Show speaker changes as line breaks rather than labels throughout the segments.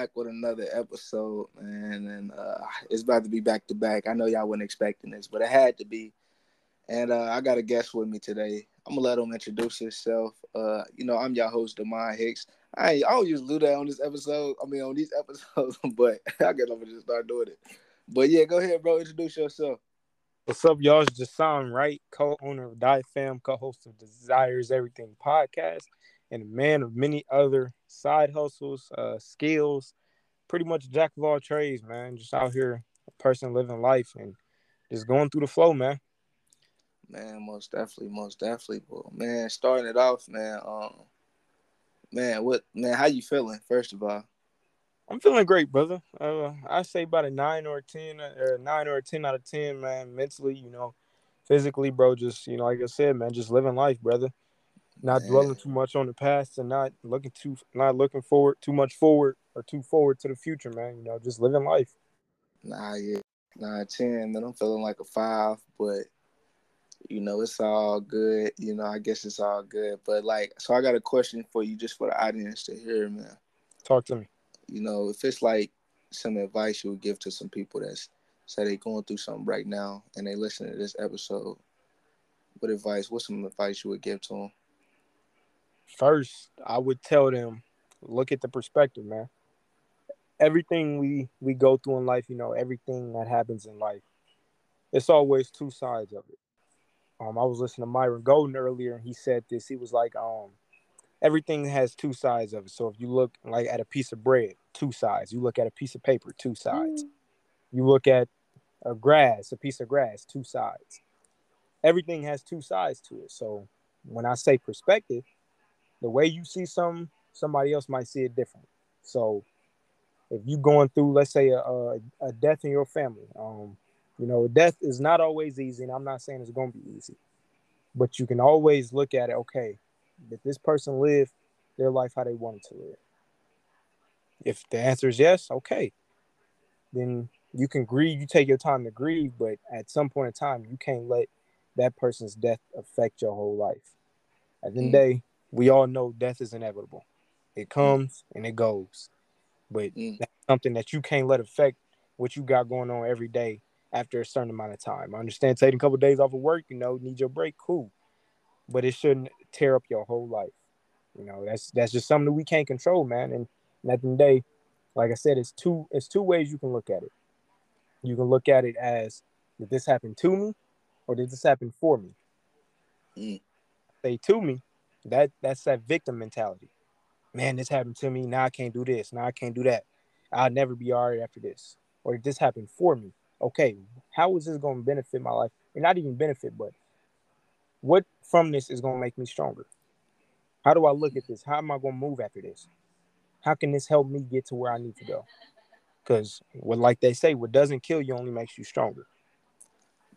back with another episode, man, and uh, it's about to be back to back. I know y'all weren't expecting this, but it had to be. And uh, I got a guest with me today. I'm gonna let him introduce himself. Uh, you know, I'm your host, Demond Hicks. I I don't do that on this episode. I mean, on these episodes, but I guess I'm gonna just start doing it. But yeah, go ahead, bro. Introduce yourself.
What's up, y'all? It's Jahsan Wright, co-owner of Die Fam, co-host of Desires Everything podcast and a man of many other side hustles, uh, skills, pretty much jack of all trades, man. Just out here, a person living life and just going through the flow, man.
Man, most definitely, most definitely. Well, man, starting it off, man. Um, man, what, man? How you feeling? First of all,
I'm feeling great, brother. Uh, I say about a nine or a ten, or a nine or a ten out of ten, man. Mentally, you know, physically, bro. Just you know, like I said, man, just living life, brother not Man. dwelling too much on the past and not looking too not looking forward too much forward or too forward to the future, man. You know, just living life.
Nah, yeah, nine ten. Then I'm feeling like a five, but you know, it's all good. You know, I guess it's all good. But like, so I got a question for you, just for the audience to hear, man.
Talk to me.
You know, if it's like some advice you would give to some people that's say they going through something right now and they listen to this episode, what advice? What's some advice you would give to them?
First I would tell them, look at the perspective, man. Everything we we go through in life, you know, everything that happens in life, it's always two sides of it. Um, I was listening to Myron Golden earlier, and he said this. He was like, um, everything has two sides of it. So if you look like at a piece of bread, two sides. You look at a piece of paper, two sides. Mm. You look at a grass, a piece of grass, two sides. Everything has two sides to it. So when I say perspective, the way you see some, somebody else might see it different. So if you're going through, let's say, a, a, a death in your family, um, you know, death is not always easy, and I'm not saying it's going to be easy, but you can always look at it. Okay, did this person live their life how they wanted to live? If the answer is yes, okay, then you can grieve. You take your time to grieve, but at some point in time, you can't let that person's death affect your whole life. At the end of the mm. day, we all know death is inevitable. It comes and it goes. But mm. that's something that you can't let affect what you got going on every day after a certain amount of time. I understand taking a couple of days off of work, you know, need your break, cool. But it shouldn't tear up your whole life. You know, that's that's just something that we can't control, man. And, and at the end of the day, like I said, it's two it's two ways you can look at it. You can look at it as did this happen to me or did this happen for me? Mm. Say to me, that that's that victim mentality. Man, this happened to me. Now I can't do this. Now I can't do that. I'll never be all right after this. Or this happened for me. Okay, how is this going to benefit my life? And not even benefit, but what from this is going to make me stronger? How do I look at this? How am I going to move after this? How can this help me get to where I need to go? Because, what like they say, what doesn't kill you only makes you stronger.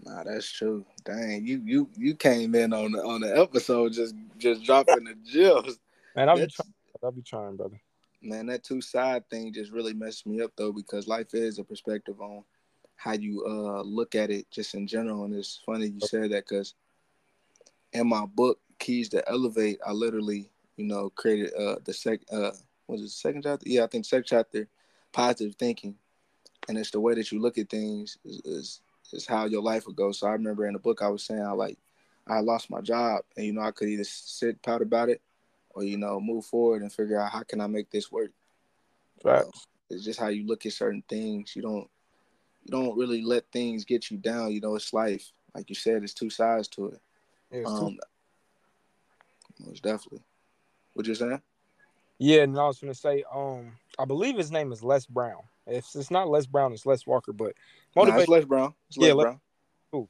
Nah, that's true. Dang, you you you came in on the on the episode just just dropping the gems.
Man, I'll be trying. I'll be trying, brother.
Man, that two side thing just really messed me up though because life is a perspective on how you uh look at it just in general, and it's funny you said that because in my book Keys to Elevate, I literally you know created uh the sec uh was it second chapter? Yeah, I think second chapter, positive thinking, and it's the way that you look at things is, is is how your life would go. So I remember in the book I was saying how like I lost my job and you know I could either sit pout about it or you know move forward and figure out how can I make this work.
Right.
it's just how you look at certain things. You don't you don't really let things get you down. You know, it's life. Like you said, it's two sides to it. Yeah, um, most definitely. What you saying?
Yeah, and I was gonna say, um, I believe his name is Les Brown. If it's not Les Brown, it's Les Walker, but
motivate. Nah, it's Les Brown. It's Les yeah, Brown.
Cool.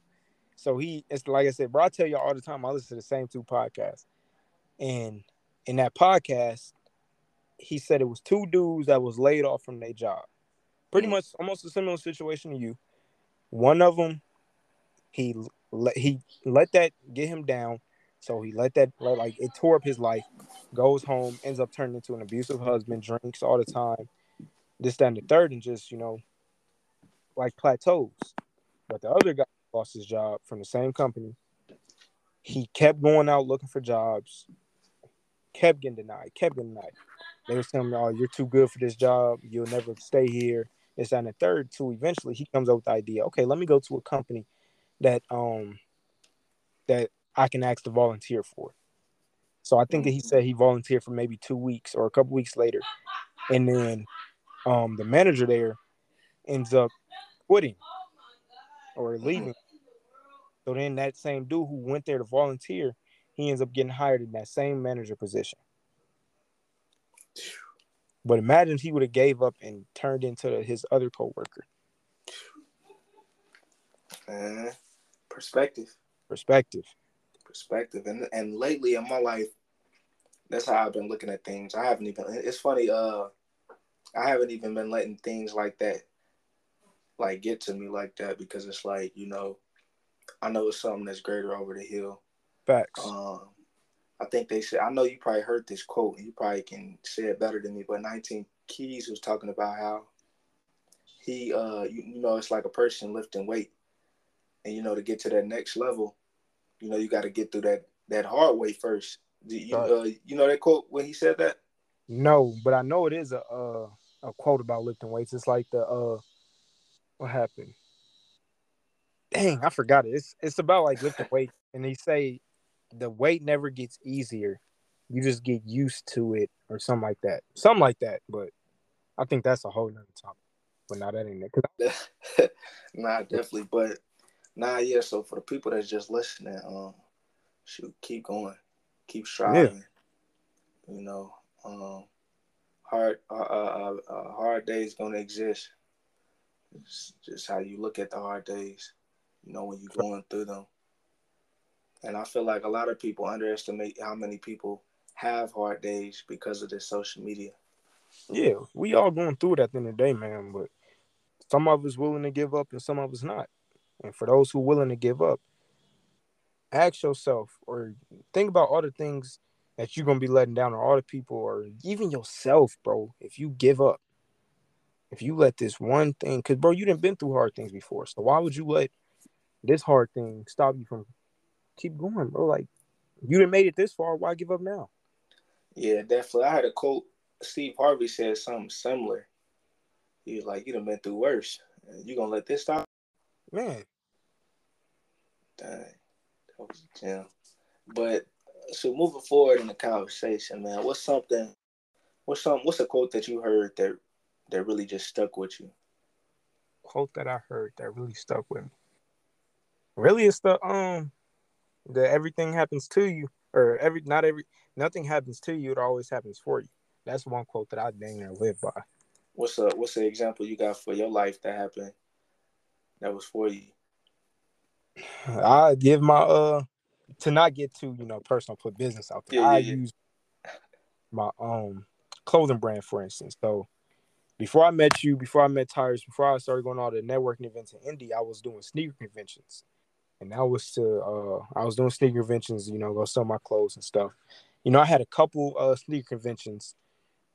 So he, it's like I said, bro. I tell you all all the time. I listen to the same two podcasts, and in that podcast, he said it was two dudes that was laid off from their job. Pretty mm. much, almost a similar situation to you. One of them, he let he let that get him down. So he let that like it tore up his life. Goes home, ends up turning into an abusive husband, drinks all the time, this, that, and the third, and just you know, like plateaus. But the other guy lost his job from the same company. He kept going out looking for jobs, kept getting denied, kept getting denied. They was telling me, "Oh, you're too good for this job. You'll never stay here." It's on the third, too. Eventually, he comes up with the idea. Okay, let me go to a company that um that I can ask to volunteer for. So I think that he said he volunteered for maybe two weeks or a couple weeks later, and then um the manager there ends up quitting or leaving. So then that same dude who went there to volunteer, he ends up getting hired in that same manager position. But imagine if he would have gave up and turned into his other coworker.
Uh, perspective.
Perspective.
Perspective. And and lately in my life, that's how I've been looking at things. I haven't even it's funny, uh I haven't even been letting things like that like get to me like that because it's like, you know, I know it's something that's greater over the hill.
Facts.
Um I think they said I know you probably heard this quote and you probably can say it better than me, but 19 Keys was talking about how he uh you, you know it's like a person lifting weight. And you know to get to that next level, you know you got to get through that that hard way first. Do you right. uh, you know that quote when he said that?
No, but I know it is a uh, a quote about lifting weights. It's like the uh what happened? Dang, I forgot it. It's it's about like lifting weight, and they say the weight never gets easier. You just get used to it or something like that. Something like that. But I think that's a whole nother topic. But now that ain't
it. nah, definitely. But nah, yeah. So for the people that's just listening, um, shoot, keep going, keep striving. Yeah. You know, um, hard, uh, uh, uh, hard days gonna exist. It's just how you look at the hard days. You know, when you're going through them. And I feel like a lot of people underestimate how many people have hard days because of this social media.
Yeah, we all going through it at the end of the day, man. But some of us willing to give up and some of us not. And for those who willing to give up, ask yourself or think about all the things that you're gonna be letting down or all the people or even yourself, bro. If you give up, if you let this one thing, because bro, you didn't been through hard things before. So why would you let this hard thing stop you from keep going, bro. Like you didn't made it this far. Why give up now?
Yeah, definitely. I had a quote. Steve Harvey said something similar. He was like, "You done been through worse. You gonna let this stop?"
Man,
dang, that was a gem. But so moving forward in the conversation, man, what's something? What's some? What's a quote that you heard that that really just stuck with you?
Quote that I heard that really stuck with me. Really, it's the um that everything happens to you, or every not every nothing happens to you, it always happens for you. That's one quote that I dang near live by.
What's a what's the example you got for your life that happened that was for you?
I give my uh to not get too, you know, personal, put business out there. Yeah, I yeah. use my um clothing brand, for instance. So before I met you, before I met Tyrus, before I started going all the networking events in Indy, I was doing sneaker conventions and that was to uh I was doing sneaker conventions, you know, go sell my clothes and stuff. You know, I had a couple uh sneaker conventions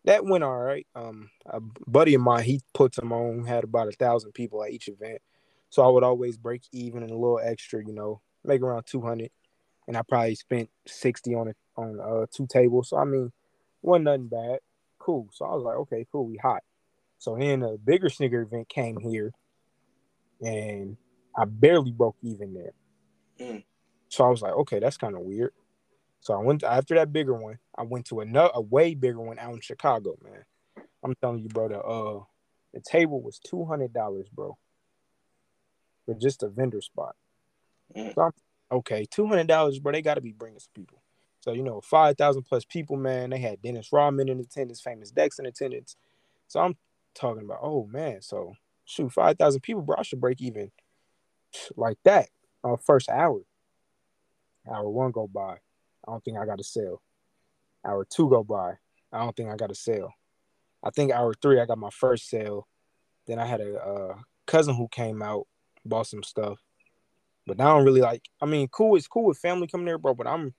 that went all right. Um, a buddy of mine, he put them on, had about a thousand people at each event, so I would always break even and a little extra, you know, make around two hundred, and I probably spent sixty on it on uh two tables. So I mean, wasn't nothing bad. Cool. So I was like, okay, cool, we hot. So then a bigger sneaker event came here, and I barely broke even there. Mm. So I was like, okay, that's kind of weird. So I went to, after that bigger one. I went to another, a way bigger one out in Chicago, man. I'm telling you, bro. The uh, the table was two hundred dollars, bro, for just a vendor spot. Mm. So okay, two hundred dollars, bro. They got to be bringing some people. So you know, five thousand plus people, man. They had Dennis Rodman in attendance, famous Dex in attendance. So I'm talking about, oh man, so shoot, five thousand people, bro. I should break even like that uh, first hour. Hour one go by. I don't think I got a sale. Hour two go by. I don't think I got a sale. I think hour three I got my first sale. Then I had a uh, cousin who came out, bought some stuff. But I don't really like. I mean, cool. It's cool with family coming there, bro. But I'm,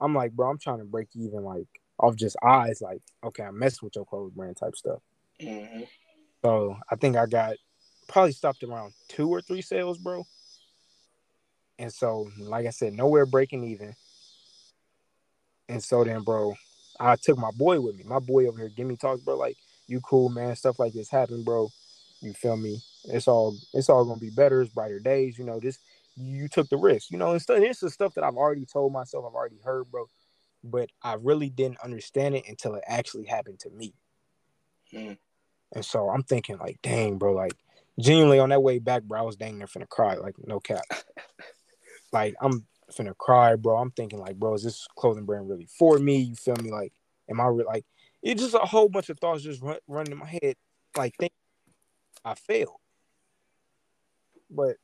I'm like, bro, I'm trying to break even, like off just eyes. Like, okay, I'm messing with your clothes brand type stuff. Mm-hmm. So I think I got probably stopped around two or three sales, bro. And so, like I said, nowhere breaking even. And so then, bro, I took my boy with me. My boy over here, give me talks, bro. Like, you cool, man. Stuff like this happen, bro. You feel me? It's all it's all gonna be better. It's brighter days. You know, this you took the risk. You know, and stuff. This is stuff that I've already told myself. I've already heard, bro. But I really didn't understand it until it actually happened to me. Hmm. And so I'm thinking, like, dang, bro, like genuinely on that way back, bro, I was dang near finna cry, like no cap. like I'm finna cry, bro. I'm thinking, like, bro, is this clothing brand really for me? You feel me? Like, am I re- like? It's just a whole bunch of thoughts just run, running in my head, like, think I failed. But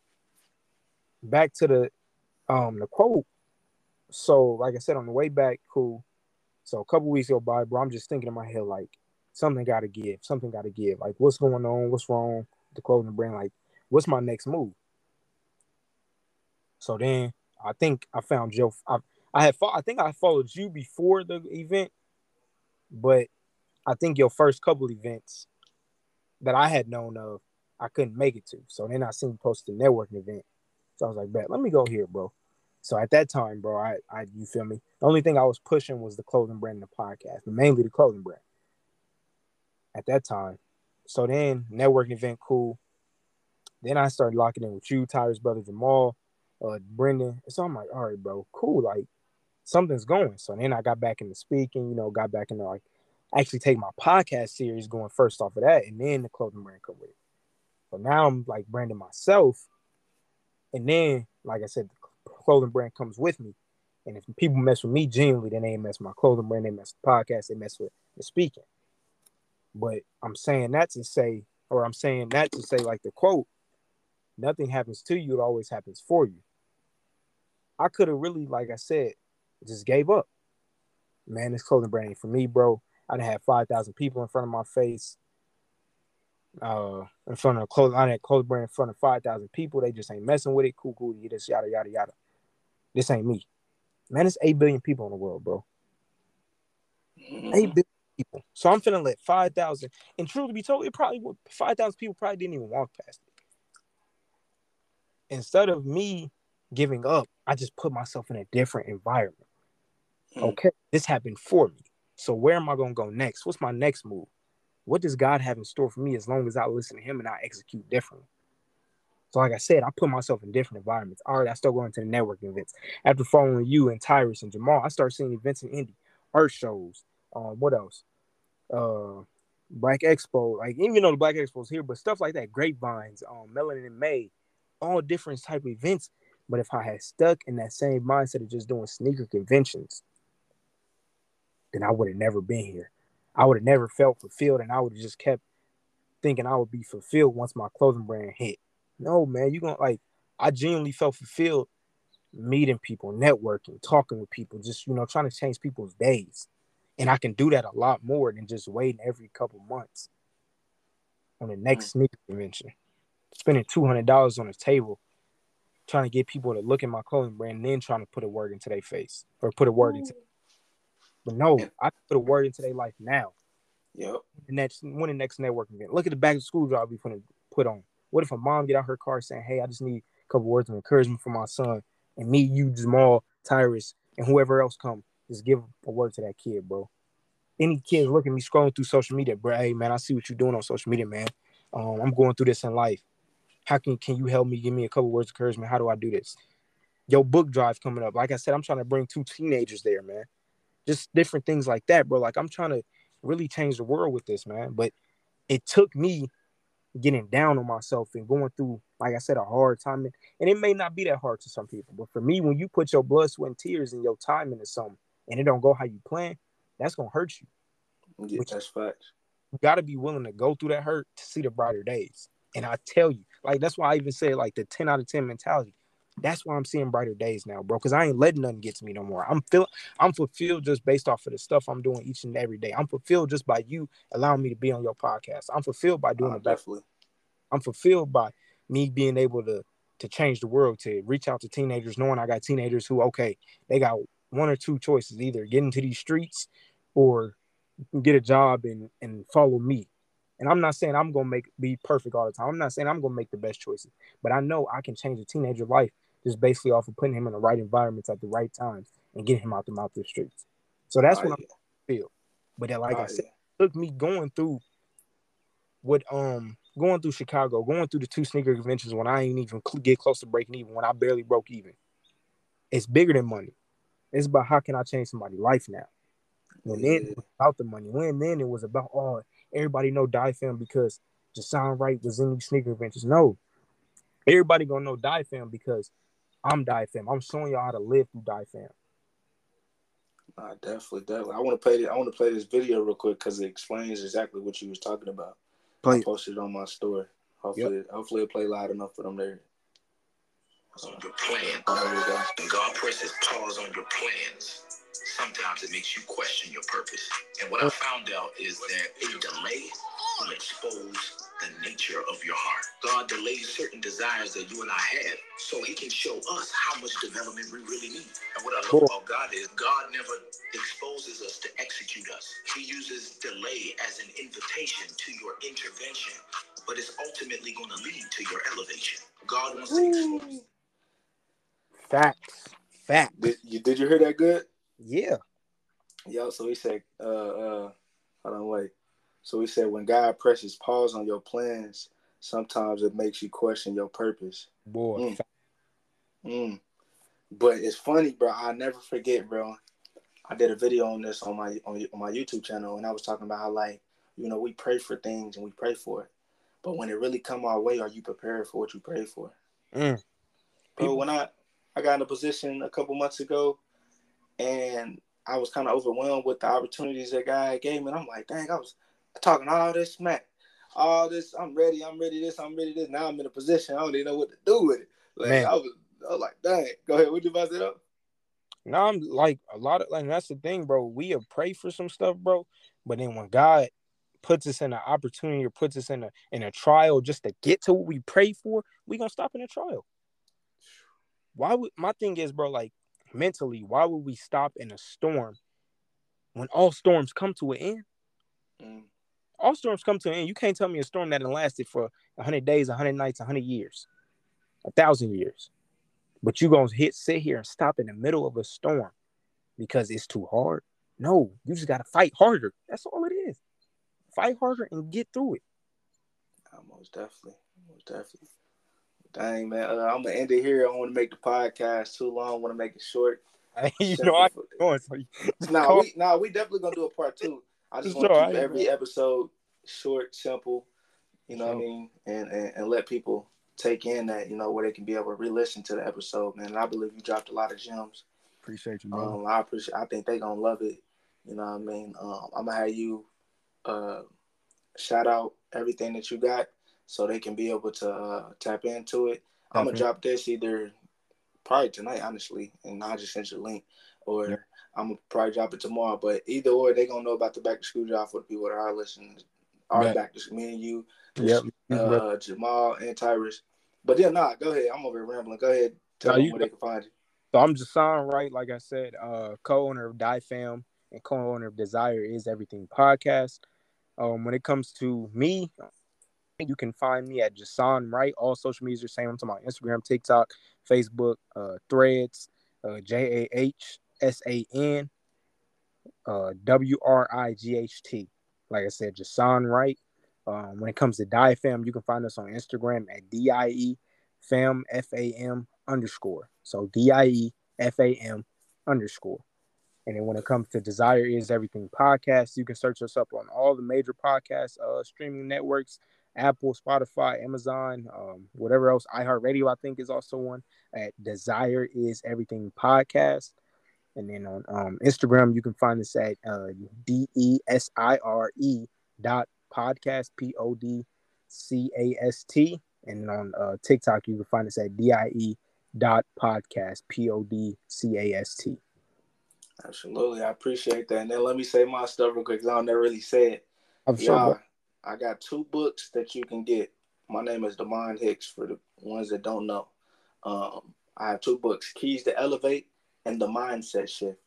back to the um the quote. So, like I said, on the way back, cool. So a couple weeks go by, bro. I'm just thinking in my head, like, something got to give. Something got to give. Like, what's going on? What's wrong? The clothing brand. Like, what's my next move? So then I think I found Joe. I, I had I think I followed you before the event, but I think your first couple events that I had known of, I couldn't make it to. So then I seen you post the networking event. So I was like, bet, let me go here, bro. So at that time, bro, I, I you feel me? The only thing I was pushing was the clothing brand and the podcast, mainly the clothing brand at that time. So then networking event, cool. Then I started locking in with you, Tyrus brother Jamal, uh, Brendan. So I'm like, all right, bro, cool. Like something's going. So then I got back into speaking, you know, got back into like actually take my podcast series going first off of that, and then the clothing brand come with it. So now I'm like branding myself, and then like I said, the clothing brand comes with me. And if people mess with me genuinely, then they mess with my clothing brand, they mess with the podcast, they mess with the speaking. But I'm saying that to say, or I'm saying that to say, like the quote, nothing happens to you, it always happens for you. I could have really, like I said, just gave up. Man, this clothing brand for me, bro. I'd have 5,000 people in front of my face. Uh, in front of a clothing, I had clothing brand in front of 5,000 people. They just ain't messing with it. Cool, cool, you just yada, yada, yada. This ain't me. Man, it's 8 billion people in the world, bro. 8 billion people. So I'm finna let 5,000, and truly be told, it probably would, 5,000 people probably didn't even walk past it. Instead of me giving up, I just put myself in a different environment. Mm. Okay, this happened for me. So where am I gonna go next? What's my next move? What does God have in store for me as long as I listen to Him and I execute differently? So, like I said, I put myself in different environments. All right, I start going to the networking events. After following you and Tyrus and Jamal, I start seeing events in Indy, art shows, um, what else? Uh, Black Expo, like even though the Black Expo is here, but stuff like that, grapevines, um, Melanin in May, all different type events. But if I had stuck in that same mindset of just doing sneaker conventions, then I would have never been here. I would have never felt fulfilled, and I would have just kept thinking I would be fulfilled once my clothing brand hit. No, man, you gonna like I genuinely felt fulfilled meeting people, networking, talking with people, just you know, trying to change people's days. And I can do that a lot more than just waiting every couple months on the next mm. sneaker convention. Spending two hundred dollars on a table, trying to get people to look at my clothing brand, and then trying to put a word into their face or put a word into. But no, I put a word into their life now.
Yep.
The next when the next networking event. Look at the back to school drive we put put on. What if a mom get out her car saying, "Hey, I just need a couple words of encouragement for my son," and me, you, Jamal, Tyrus, and whoever else come just give a word to that kid, bro. Any kids looking at me scrolling through social media, bro. Hey man, I see what you're doing on social media, man. Um, I'm going through this in life. How can can you help me? Give me a couple words of encouragement. How do I do this? Yo, book drive coming up. Like I said, I'm trying to bring two teenagers there, man. Just different things like that, bro. Like I'm trying to really change the world with this, man. But it took me getting down on myself and going through, like I said, a hard time. And it may not be that hard to some people, but for me, when you put your blood, sweat, and tears and your time into something, and it don't go how you plan, that's gonna hurt you.
Yeah, Which, that's facts.
You gotta be willing to go through that hurt to see the brighter days. And I tell you, like that's why I even say like the 10 out of 10 mentality. That's why I'm seeing brighter days now, bro. Cause I ain't letting nothing get to me no more. I'm feel I'm fulfilled just based off of the stuff I'm doing each and every day. I'm fulfilled just by you allowing me to be on your podcast. I'm fulfilled by doing uh, it definitely. I'm fulfilled by me being able to to change the world, to reach out to teenagers, knowing I got teenagers who, okay, they got one or two choices either get into these streets or get a job and and follow me and i'm not saying i'm gonna make be perfect all the time i'm not saying i'm gonna make the best choices but i know i can change a teenager life just basically off of putting him in the right environments at the right times and getting him out the out the streets so that's what I feel. But then, like oh, I said, yeah. took me going through what um going through Chicago, going through the two sneaker conventions when I ain't even get close to breaking even, when I barely broke even. It's bigger than money. It's about how can I change somebody's life now. When then it was about the money. When then it was about oh everybody know Die Fam because Jahsan Wright was in these sneaker conventions. No, everybody gonna know Die Fam because I'm Die Fam. I'm showing y'all how to live through Die Fam.
Uh, definitely, definitely. I want to play. I want to play this video real quick because it explains exactly what you was talking about. Play. I posted it on my story. Hopefully, yep. hopefully it play loud enough for them there.
On your plan. Oh, when God presses pause on your plans, sometimes it makes you question your purpose. And what I found out is that a delay will expose the nature of your heart. God delays certain desires that you and I have so he can show us how much development we really need. And what I love about God is God never exposes us to execute us. He uses delay as an invitation to your intervention, but it's ultimately going to lead to your elevation. God wants to expose.
Facts. Facts.
Did you, did you hear that good?
Yeah.
Yo, so he said, uh, uh, hold on, wait. So he said, when God presses pause on your plans, sometimes it makes you question your purpose.
Boy.
Mm. Mm. But it's funny, bro. I never forget, bro. I did a video on this on my on, on my YouTube channel, and I was talking about how like you know we pray for things and we pray for it, but when it really come our way, are you prepared for what you pray for? Mm. People, when I I got in a position a couple months ago, and I was kind of overwhelmed with the opportunities that God gave me, and I'm like, dang, I was talking all this smack, all this. I'm ready. I'm ready. This. I'm ready. This. Now I'm in a position. I don't even know what to do with it. Like Man. I was, I was like, dang. Go ahead. What you about to say?
Now I'm like a lot of like that's the thing, bro. We have prayed for some stuff, bro. But then when God puts us in an opportunity or puts us in a in a trial just to get to what we pray for, we gonna stop in a trial. Why would my thing is, bro, like mentally, why would we stop in a storm when all storms come to an end? Mm all storms come to an end. You can't tell me a storm that lasted for 100 days, 100 nights, 100 years, a thousand years. But you gonna hit sit here and stop in the middle of a storm because it's too hard. No, you just gotta fight harder. That's all it is. Fight harder and get through it.
most definitely, most definitely. Dang man, uh, I'm gonna end it here. I don't want to make the podcast too long. I want to make it short. you know, I going. So nah, we nah, we definitely gonna do a part two. I just want to keep every episode short, simple, you know sure. what I mean, and, and and let people take in that you know where they can be able to re-listen to the episode, man. And I believe you dropped a lot of gems.
Appreciate you, man.
Um, I appreciate. I think they gonna love it. You know what I mean. Um, I'm gonna have you uh, shout out everything that you got so they can be able to uh, tap into it. I'm gonna drop this either probably tonight, honestly, and I'll just send you a link, or yeah. I'm gonna probably drop it tomorrow. But either or, they gonna know about the back to school job for the people that are listening. Are back to me and you, yep. uh, Jamal and Tyrus. But yeah, nah, go ahead. I'm over here rambling. Go ahead. Tell no, them where they can find you.
So I'm Jahsan Wright, like I said, uh, co-owner of Die Fam and co-owner of Desire is Everything podcast. Um, when it comes to me, you can find me at Jahsan Wright. All social media same. I'm talking about Instagram, TikTok, Facebook, uh, Threads, uh, J A H S A N uh, W R I G H T. Like I said, Jahsan Wright. Um, when it comes to Die Fam, you can find us on Instagram at D I E Fam F A M underscore. So D I E F A M underscore. And then when it comes to Desire is Everything podcast, you can search us up on all the major podcast uh, streaming networks Apple, Spotify, Amazon, um, whatever else. iHeartRadio, I think, is also one at Desire is Everything podcast. And then on um, Instagram, you can find us at uh, D E S I R E dot podcast, P O D C A S T. And on uh, TikTok, you can find us at D I E dot podcast, P O D C A S T.
Absolutely. I appreciate that. And then let me say my stuff real quick because I don't never really say it. I'm sure. I got two books that you can get. My name is Demond Hicks for the ones that don't know. Um, I have two books, Keys to Elevate and The Mindset Shift.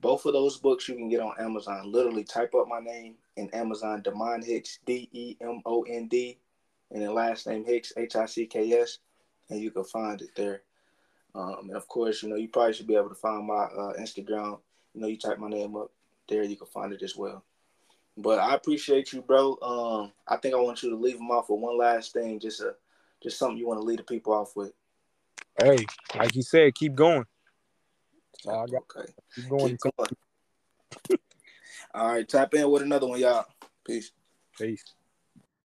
Both of those books you can get on Amazon. Literally type up my name in Amazon, Demond Hicks, D E M O N D, and then last name Hicks, H I C K S, and you can find it there. Um, and of course, you know, you probably should be able to find my uh, Instagram. You know, you type my name up, there you can find it as well. But I appreciate you, bro. Um, I think I want you to leave them off with one last thing, just a just something you want to lead the people off with.
Hey, like you said, keep going. all I got. Okay. Keep going. Keep
going. all right, tap in with another one, y'all. Peace.
Peace.